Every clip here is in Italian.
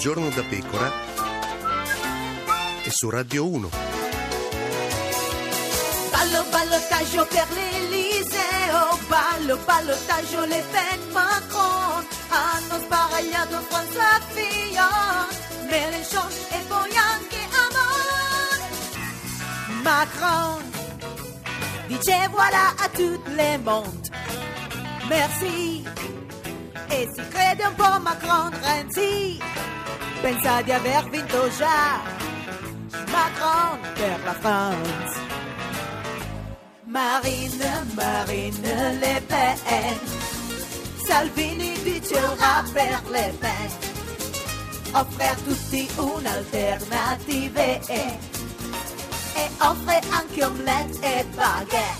giorno da pecora e su Radio 1. Ballo, ballottaggio per l'Eliseo, ballo, ballottaggio Le Pen, Macron, hanno sbaragliato François Fillon, Mélenchon e poi anche Amon. Macron dice voilà à tout le monde, merci. E si crede un po' Macron, Renzi, pensa di aver vinto già. Macron per la France. Marine, Marine Le Pen. Salvini diceva per Le Pen. Offre a tutti un'alternativa e offre anche omelette e baguette.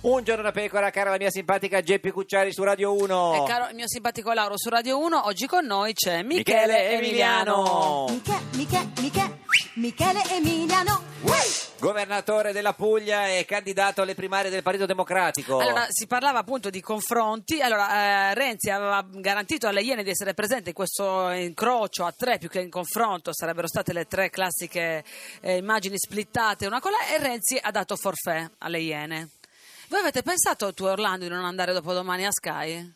Un giorno da pecora, cara la mia simpatica Geppi Cucciari su Radio 1. E caro il mio simpatico Lauro su Radio 1, oggi con noi c'è Michele, Michele Emiliano. Emiliano. Miche, Miche, Miche, Michele Emiliano. Governatore della Puglia e candidato alle primarie del Partito Democratico. Allora, si parlava appunto di confronti. Allora, eh, Renzi aveva garantito alle Iene di essere presente in questo incrocio a tre più che in confronto, sarebbero state le tre classiche eh, immagini splittate una con l'altra, e Renzi ha dato forfè alle Iene. Voi avete pensato tu Orlando di non andare dopodomani a Sky?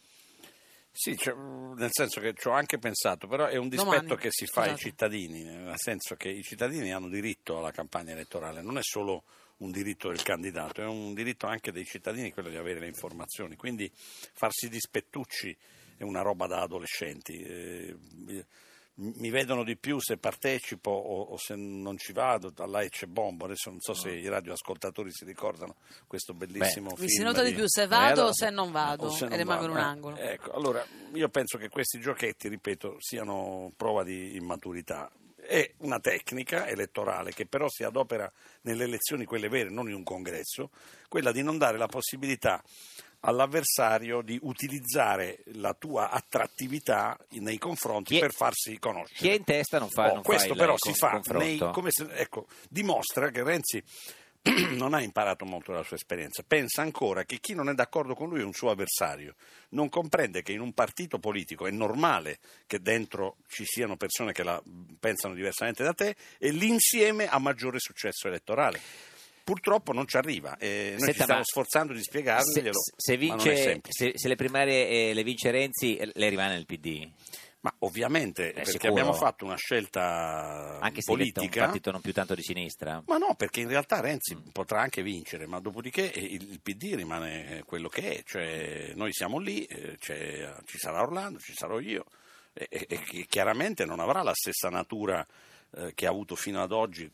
Sì, cioè, nel senso che ci ho anche pensato, però è un dispetto Domani, che si fa ai scusate. cittadini, nel senso che i cittadini hanno diritto alla campagna elettorale, non è solo un diritto del candidato, è un diritto anche dei cittadini quello di avere le informazioni, quindi farsi dispettucci è una roba da adolescenti. eh, mi vedono di più se partecipo o, o se non ci vado, alla Ecce Bombo, adesso non so se i radioascoltatori si ricordano questo bellissimo Mi film. si nota di di- più se Eh, vado allora- o se non vado se e non rimango in un eh. angolo. Ecco, allora io penso che questi giochetti, ripeto, siano prova di immaturità. È una tecnica elettorale che però si adopera nelle elezioni, quelle vere, non in un congresso, quella di non dare la possibilità all'avversario di utilizzare la tua attrattività nei confronti è- per farsi conoscere. Chi è in testa non fa, Oh, non fa questo il però si fa nei- se- ecco, dimostra che Renzi non ha imparato molto dalla sua esperienza. Pensa ancora che chi non è d'accordo con lui è un suo avversario. Non comprende che in un partito politico è normale che dentro ci siano persone che la pensano diversamente da te e l'insieme ha maggiore successo elettorale. Purtroppo non ci arriva e noi Senta, ci stiamo sforzando di Se, spiegarglielo. se è vince, se, se le primarie eh, le vince Renzi, eh, lei rimane nel PD. Ma ovviamente perché sicuro. abbiamo fatto una scelta Anche se diventa un politica. partito non più tanto di sinistra. Ma no, perché in realtà Renzi potrà anche vincere, ma dopodiché eh, il PD rimane quello che è, cioè noi siamo lì, eh, ci sarà Orlando, ci sarò io, e, e- e chi- chiaramente non avrà la stessa natura eh, che ha avuto fino ad oggi,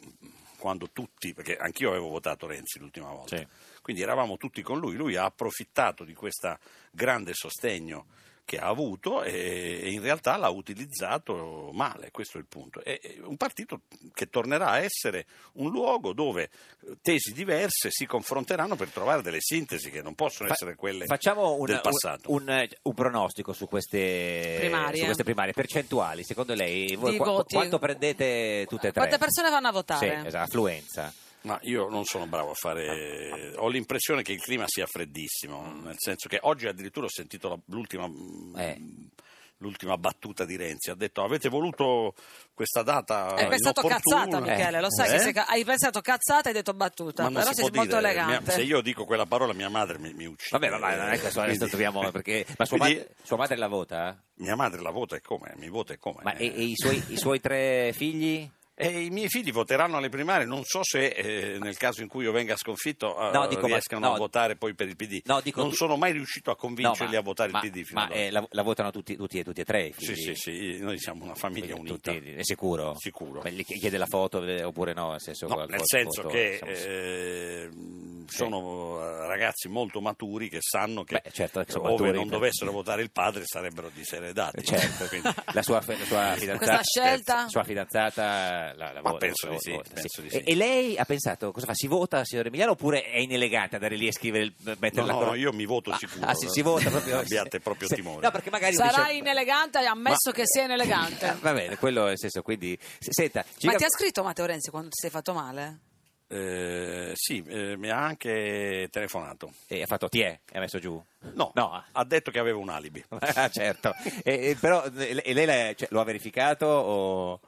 quando tutti, perché anch'io avevo votato Renzi l'ultima volta, Sì. quindi eravamo tutti con lui, lui ha approfittato di questo grande sostegno che ha avuto e, e in realtà l'ha utilizzato male, questo è il punto. È è un partito che tornerà a essere un luogo dove eh, tesi diverse si confronteranno per trovare delle sintesi che non possono Fa- essere quelle Facciamo un, del passato. un- un- un pronostico su queste Primarie. su queste primarie, percentuali. Secondo lei, voi voti. quanto prendete tutte e tre? Quante persone vanno a votare? Sì, esatto, affluenza. Ma io non sono bravo a fare. Ho l'impressione che il clima sia freddissimo, nel senso che oggi addirittura ho sentito la- l'ultima. Eh. L'ultima battuta di Renzi ha detto avete voluto questa data Hai pensato inopportuna?" cazzata, Michele, lo sai Eh? che hai pensato cazzata e hai detto battuta, Ma però si sei può molto dire, elegante. mia- se io dico quella parola mia madre mi, mi uccide. Vabbè, ma non è che adesso troviamo perché ma sua, quindi madre, sua madre la vota? Mia madre la vota e come? Mi vota e come? Ma e, Eh. e i, suoi, i suoi tre figli? E i miei figli voteranno alle primarie, non so se eh, nel caso in cui io venga sconfitto eh, No, dico, ma- riescano no. a votare poi per il PD. No, dico- non sono mai riuscito a convincerli ma- a votare ma- il PD Ma eh, la, la votano tutti, tutti, tutti e tre i Sì, figli? sì, sì, noi siamo una famiglia Tutti- unita. è sicuro? Sicuro. Ma Gli chiede la foto eh, oppure no? Nel senso, No, qual- nel senso foto, che diciamo, eh, sono eh, ragazzi molto maturi che sanno che Beh, certo che ove maturi, non dovessero votare il padre sarebbero diseredati. Certo, Quindi- la sua, la sua fidanzata, Questa scelta? sua fidanzata la, la Ma vota- penso di la sì, vota, penso di E, sì. e lei ha pensato, cosa fa? Si vota, signor Emiliano, oppure è inelegante andare lì e scrivere, il, mettere No, la no, io mi voto Ah, sicuro. Ah, sì, si vota proprio. Abbiate proprio timore. No, perché magari Sarà dice- inelegante, hai ammesso Ma- che sia inelegante. Eh, Va bene, quello nel senso, quindi... se- Senta, Ma ti ha scritto Matteo Renzi quando ti sei fatto male? Eh, sì, eh, mi ha anche telefonato. E ha fatto ti è? E ha messo giù? No, No. ha detto che aveva un alibi. Ah, certo. E- e però e lei cioè, lo ha verificato o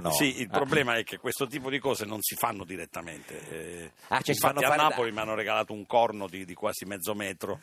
no? Sì, il Ah. problema è che questo tipo di cose non si fanno direttamente. Eh, Ah, cioè infatti a fare Napoli mi hanno regalato un corno di, di quasi mezzo metro,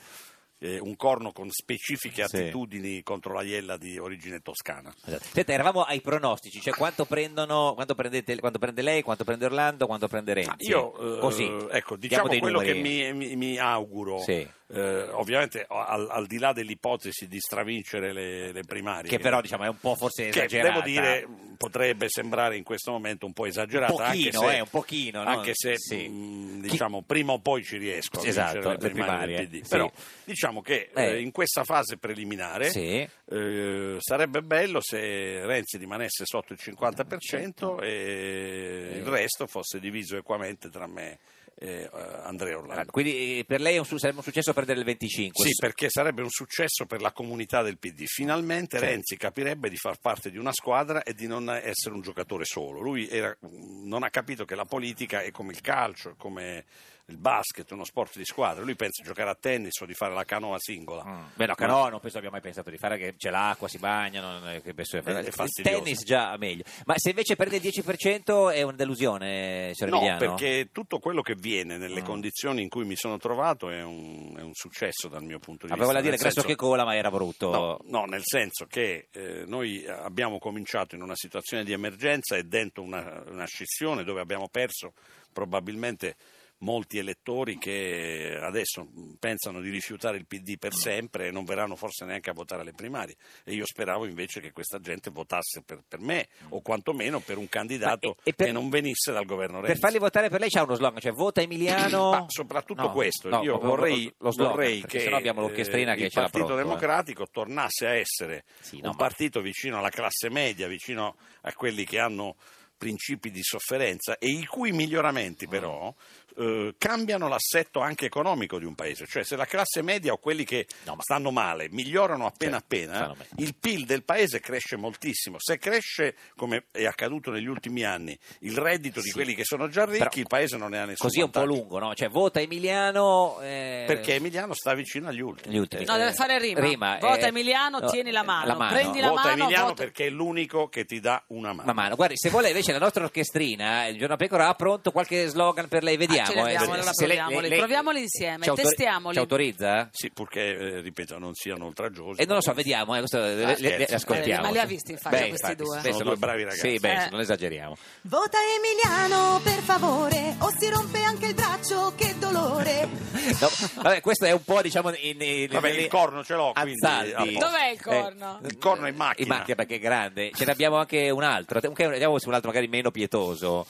eh, un corno con specifiche Sì. attitudini contro la iella di origine toscana. Esatto. Senta, eravamo ai pronostici, cioè quanto prendono, quanto, prendete, quanto prende lei, quanto prende Orlando, quanto prende Renzi? Ma Io, eh, Così. ecco, diciamo quello numeri. che mi, mi- mi auguro, Sì. Eh, ovviamente al, al di là dell'ipotesi di stravincere le, le primarie, Che però diciamo è un po' forse che esagerata. devo dire potrebbe sembrare in questo momento un po' esagerata, Un anche pochino, se, eh, un pochino, no? anche se Sì. mh, Chi- diciamo prima o poi ci riesco a Esatto, vincere le primarie, primarie, del PD. sì. Però diciamo che Eh. eh, in questa fase preliminare Sì. eh, sarebbe bello se Renzi rimanesse sotto il 50% e il resto fosse diviso equamente tra me eh, Andrea Orlando. Quindi eh, per lei un sarebbe un successo perdere il 25? Sì, perché sarebbe un successo per la comunità del PD. Finalmente Sì. Renzi capirebbe di far parte di una squadra e di non essere un giocatore solo. Lui era- non ha capito che la politica è come il calcio, è come il basket, uno sport di squadra. Lui pensa di giocare a tennis o di fare la canoa singola. Mm. Beh, no, canoa non penso abbia mai pensato di fare che c'è l'acqua, si bagnano, è che penso È- è il tennis già meglio. Ma se invece perde il 10% è una delusione, signor No, perché tutto quello che viene nelle Mm. condizioni in cui mi sono trovato è un, è un successo dal mio punto di Aveva vista. da dire Nel grasso senso- che cola, ma era brutto. No, no, nel senso che eh, noi abbiamo cominciato in una situazione di emergenza e dentro una, una scissione dove abbiamo perso probabilmente molti elettori che adesso pensano di rifiutare il PD per sempre e non verranno forse neanche a votare alle primarie. E io speravo invece che questa gente votasse per, per me o quantomeno per un candidato e- e per- che non venisse dal governo Renzi. Per farli votare per lei c'ha uno slogan, cioè vota Emiliano. Ma soprattutto No, questo, no, io vorrei, lo slogan, vorrei che sennò abbiamo l'orchestrina eh, che il ce Partito pronto, eh. Democratico tornasse a essere Sì, no, un ma- partito vicino alla classe media, vicino a quelli che hanno principi di sofferenza e i cui miglioramenti però eh, cambiano l'assetto anche economico di un paese, cioè se la classe media o quelli che No, ma- stanno male migliorano appena Certo, appena, il PIL del paese cresce moltissimo. Se cresce, come è accaduto negli ultimi anni, il reddito di Sì. quelli che sono già ricchi, Però il paese non ne ha nessun Così è un po' lungo, no? Cioè vota Emiliano. eh, Perché Emiliano sta vicino agli ultimi. Gli ultimi. No, deve fare rima. Vota Emiliano, tieni la mano. Prendi la Vota mano, Emiliano vota- perché è l'unico che ti dà una mano. Ma mano, guardi, se vuole invece la nostra orchestrina, il giorno a pecora ha pronto qualche slogan per lei, vediamo. Ah, ce li abbiamo, eh. allora Se lei- proviamoli. lei- Proviamoli insieme, ci autori- testiamoli. Ci autorizza? Sì, purché, eh, ripeto, non siano oltraggiosi. E non lo so, vediamo, eh, questo, le, le- le scherzo. ascoltiamo. Eh, ma li ha visti in faccia Beh, questi infatti, due? beh, Sono due bravi ragazzi. Sì, beh, Eh. non esageriamo. Vota Emiliano, per favore, o si rompe anche il braccio, che dolore. No, vabbè, questo è un po', diciamo, in, in- Vabbè, il corno ce l'ho, quindi, Azzaldi. Dov'è il corno? Il corno è in macchina. In macchina perché è grande. Ce ne abbiamo anche un altro. Andiamo su un altro magari meno pietoso.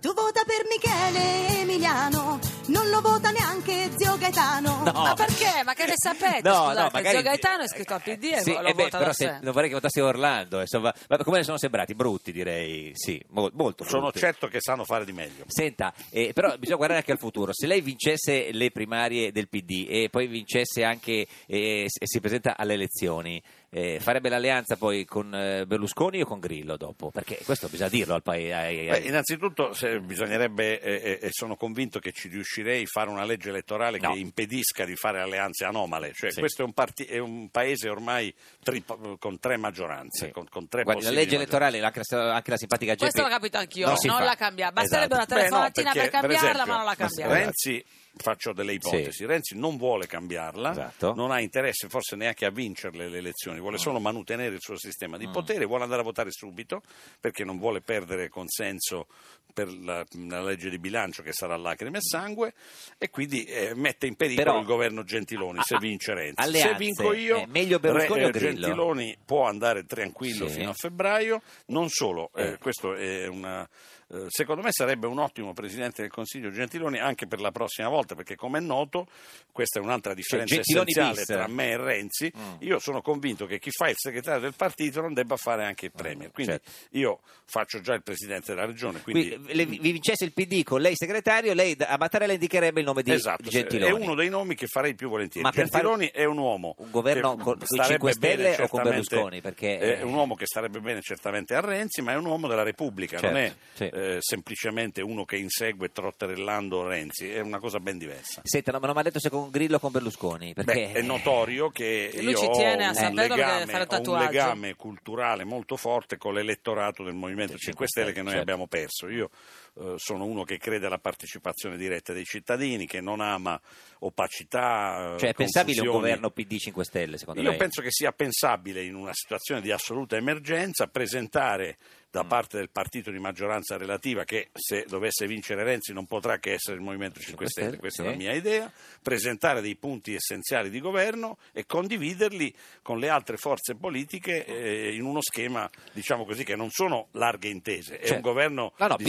Tu vota per Michele Emiliano, non lo vota neanche zio Gaetano. No. Ma perché? Ma che ne sapete? No, Scusate, no, magari- Zio Gaetano è scritto al PD e Sì, lo eh beh, però da se- sé. non vorrei che votassi Orlando. Insomma, ma come ne sono sembrati? Brutti, direi. Sì, mo- molto Sono brutti. certo che sanno fare di meglio. Senta, eh, però bisogna guardare anche al futuro. Se lei vincesse le primarie del PD e poi vincesse anche eh, e si presenta alle elezioni, eh, farebbe l'alleanza poi con eh, Berlusconi o con Grillo dopo? Perché questo bisogna dirlo al paese. Beh, innanzitutto se bisognerebbe, eh, eh, e sono convinto che ci riuscirei, fare una legge elettorale No. che impedisca di fare alleanze anomale. Cioè, Sì. Questo è un, parti- è un paese ormai tri- con tre maggioranze, Sì. con, con tre Guardi, la legge elettorale, anche la, anche la simpatica Geppi, Questo l'ho capito anch'io, non non, la cambia. Basterebbe Esatto. una Beh, no, telefonatina perché, per cambiarla, esempio, ma non la cambiamo. Renzi, faccio delle ipotesi, Sì. Renzi non vuole cambiarla, Esatto. non ha interesse forse neanche a vincerle le elezioni, vuole solo mantenere il suo sistema Mm. di potere, vuole andare a votare subito perché non vuole perdere consenso per la, la legge di bilancio che sarà lacrime e sangue e quindi eh, mette in pericolo Però- il governo Gentiloni se a- vince Renzi. alleanze, se vinco io, eh, meglio Berlusconi Re- Grillo? Gentiloni può andare tranquillo Sì. fino a febbraio, non solo, eh, Eh. questo è una... eh, Secondo me sarebbe un ottimo Presidente del Consiglio Gentiloni anche per la prossima volta, perché come è noto questa è un'altra differenza Cioè, Gentiloni essenziale tra me e Renzi. Mm. Io sono convinto che chi fa il segretario del partito non debba fare anche il Premier. Quindi certo. io faccio già il Presidente della Regione. Quindi, le- vi vincesse il PD con lei segretario, lei a Mattarella indicherebbe il nome di, Esatto, di Gentiloni. è uno dei nomi che farei più volentieri. Ma per fare Gentiloni è un uomo un governo con- con i starebbe 5 Stelle o con Berlusconi? Perché, è un uomo che starebbe bene certamente a Renzi, ma è un uomo della Repubblica, non è Certo, sì. Eh, semplicemente uno che insegue trotterellando Renzi, è una cosa ben diversa. Senta, no, ma non mi ha detto se con Grillo o con Berlusconi, perché Beh, è notorio che Lui io ci ho tiene a un, saperlo legame, ho un legame culturale molto forte con l'elettorato del Movimento Del 5 Stelle che noi certo. abbiamo perso. Io eh, sono uno che crede alla partecipazione diretta dei cittadini, che non ama opacità. eh, cioè, è pensabile un governo PD 5 Stelle, secondo Io lei? penso che sia pensabile in una situazione di assoluta emergenza presentare da Mm. parte del partito di maggioranza relativa che se dovesse vincere Renzi non potrà che essere il Movimento 5 5 Stelle, questa è la mia idea, presentare dei punti essenziali di governo e condividerli con le altre forze politiche eh, in uno schema, diciamo così, che non sono larghe intese, è Cioè, un governo no, no, di P-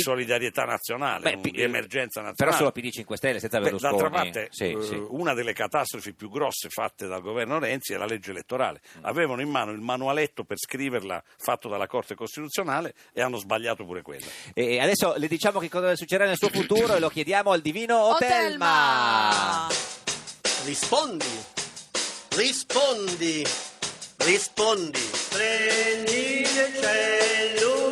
solidarietà nazionale, Beh, di emergenza nazionale. Però solo PD 5 Stelle, senza Berlusconi. d'altra parte, Sì, eh, sì. una delle catastrofi più grosse fatte dal governo Renzi è la legge elettorale. Mm. Avevano in mano il manualetto per scriverla fatto dalla Corte Costituzionale e hanno sbagliato pure quella. E adesso le diciamo che cosa succederà nel suo futuro e lo chiediamo al divino Otelma. Rispondi, rispondi, rispondi. Prendi il cellulare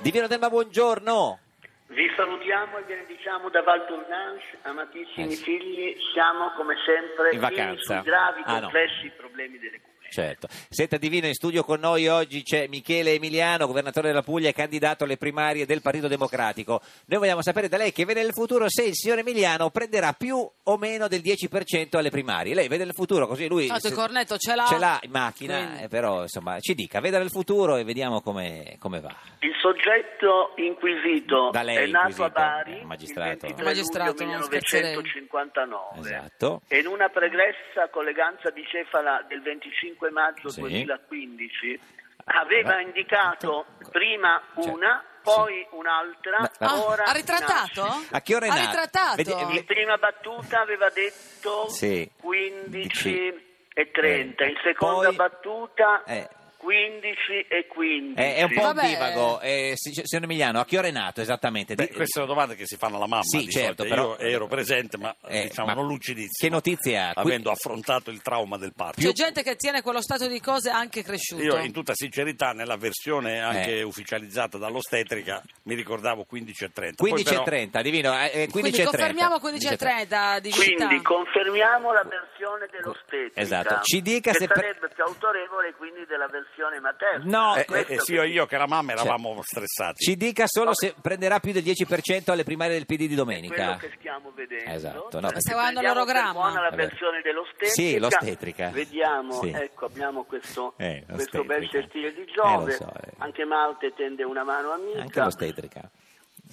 Divino Otelma, buongiorno. Vi salutiamo e vi benediciamo da Val Tournanche, amatissimi Eh sì. figli, siamo come sempre In vacanza? sui gravi, Ah, no. complessi problemi delle comuni. Certo. Senta Divino, in studio con noi oggi c'è Michele Emiliano, governatore della Puglia e candidato alle primarie del Partito Democratico. Noi vogliamo sapere da lei che vede nel futuro se il signor Emiliano prenderà più o meno del 10% alle primarie. Lei vede nel futuro così lui Tanto il cornetto ce l'ha. ce l'ha in macchina, Quindi. eh, però insomma ci dica, veda nel futuro e vediamo come, come va. Il soggetto inquisito Da lei è nato inquisito, a Bari eh, magistrato. il 23 Magistrato, luglio non scherzerei. 1959 Esatto. e in una pregressa colleganza bicefala del 25 maggio Sì. 2015 aveva Ma- indicato prima Cioè, una, sì. poi un'altra, Ma- Ah, ora ha ritrattato? nasce. A che ora è Ha nato? ritrattato? Vedi- In prima battuta aveva detto Sì. 15 e 30, in seconda poi- battuta Eh. 15 e 15. È, è un po' un Vabbè. divago. Eh, si- signor Emiliano, a che ora è nato esattamente? Beh, Di- queste sono domande che si fanno alla mamma. Sì, di certo, solito. però- Io ero presente, ma, Eh, diciamo ma non lucidissimo. che notizie ha? Qui- Avendo affrontato il trauma del parto. C'è gente che tiene quello stato di cose anche cresciuto. Io, in tutta sincerità, nella versione anche Eh. ufficializzata dall'ostetrica mi ricordavo 15 e 30. Poi 15 però- e 30, Divino, eh, eh, 15 Quindi e 30. confermiamo 15 e 30 di. Quindi confermiamo la versione dell'ostetrica. Esatto. Ci dica che se pre- sarebbe più autorevole quindi della versione materna. No, Eh, Questo eh, che sia io che la mamma eravamo Cioè, stressati. Ci dica solo se prenderà più del 10% alle primarie del PD di quello domenica. che stiamo vedendo. Esatto, no, per l'orogramma. buona la versione dell'ostetrica. Sì, l'ostetrica. Vediamo, Sì. ecco, abbiamo questo, Eh, questo bel sestile di Eh, Giove. so, eh. Anche Marte tende una mano amica. Anche l'ostetrica.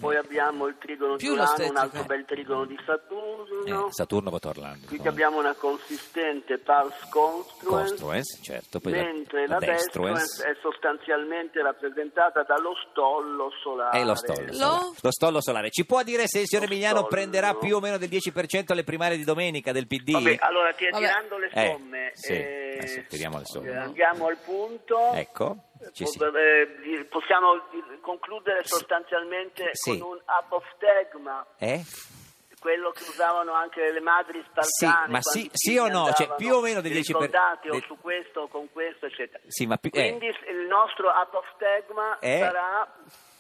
Poi abbiamo il trigono di Più Urano, un altro bel trigono di Saturno. Eh, Saturno vota Orlando. Qui abbiamo una consistente pars construens, Construens, certo, poi mentre la la, destruens è sostanzialmente rappresentata dallo stollo solare. È lo stollo, Lo? solare. Lo stollo solare. Ci può dire se il signor Lo Emiliano stollo. prenderà più o meno del 10% alle primarie di domenica del PD? Vabbè, allora ti- tirando le Eh, somme, sì, eh, adesso tiriamo le somme. andiamo al punto. Ecco, ci Eh, possiamo concludere sostanzialmente Sì. con un apoftegma, Eh? quello che usavano anche le madri spartane. Sì, ma sì- sì o no? Cioè, più o meno del 10 per- ricordati o su questo o con questo, eccetera. Sì, più- eh. Quindi il nostro apoftegma Eh? sarà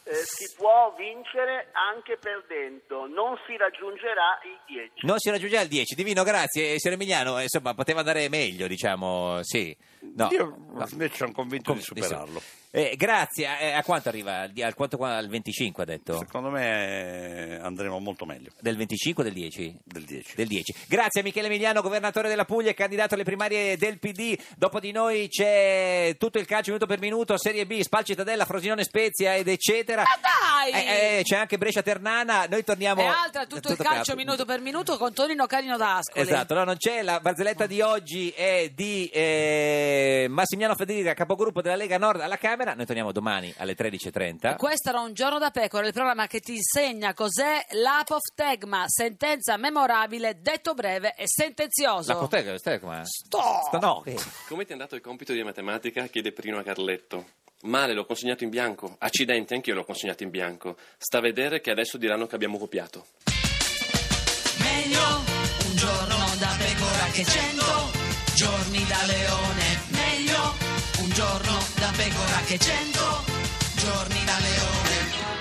eh, si può vincere anche perdendo, non si raggiungerà i 10. Non si raggiungerà il 10. Divino, grazie. Signor Emiliano, eh, insomma, poteva andare meglio, diciamo, sì. No. Io invece sono convinto Com- di superarlo. Eh, grazie. Eh, a quanto arriva? Al, quanto, al 25 ha detto? Secondo me eh, andremo molto meglio Del 25 o del 10? del 10. Del 10. Grazie a Michele Emiliano, governatore della Puglia e candidato alle primarie del PD. Dopo di noi c'è tutto il calcio minuto per minuto, Serie B, Spal Cittadella, Frosinone Spezia ed eccetera. Ma dai! Eh, eh, c'è anche Brescia Ternana. Noi torniamo E altra tutto, il calcio minuto per minuto con Tonino Canino d'Ascoli. Esatto, no, non c'è. La barzelletta di oggi è di eh, Massimiliano Federica, capogruppo della Lega Nord alla Camera. Noi torniamo domani alle 13.30. Questo era un giorno da pecora, il programma che ti insegna cos'è l'apoftegma, sentenza memorabile, detto breve e sentenzioso. La proteggo, stai come? Sto! Sto no. Come ti è andato il compito di matematica? chiede Prino a Carletto. Male, l'ho consegnato in bianco. Accidenti, anch'io l'ho consegnato in bianco. Sta a vedere che adesso diranno che abbiamo copiato. Meglio un giorno da pecora che cento giorni da leone. Un giorno da pecora che cento giorni da leone.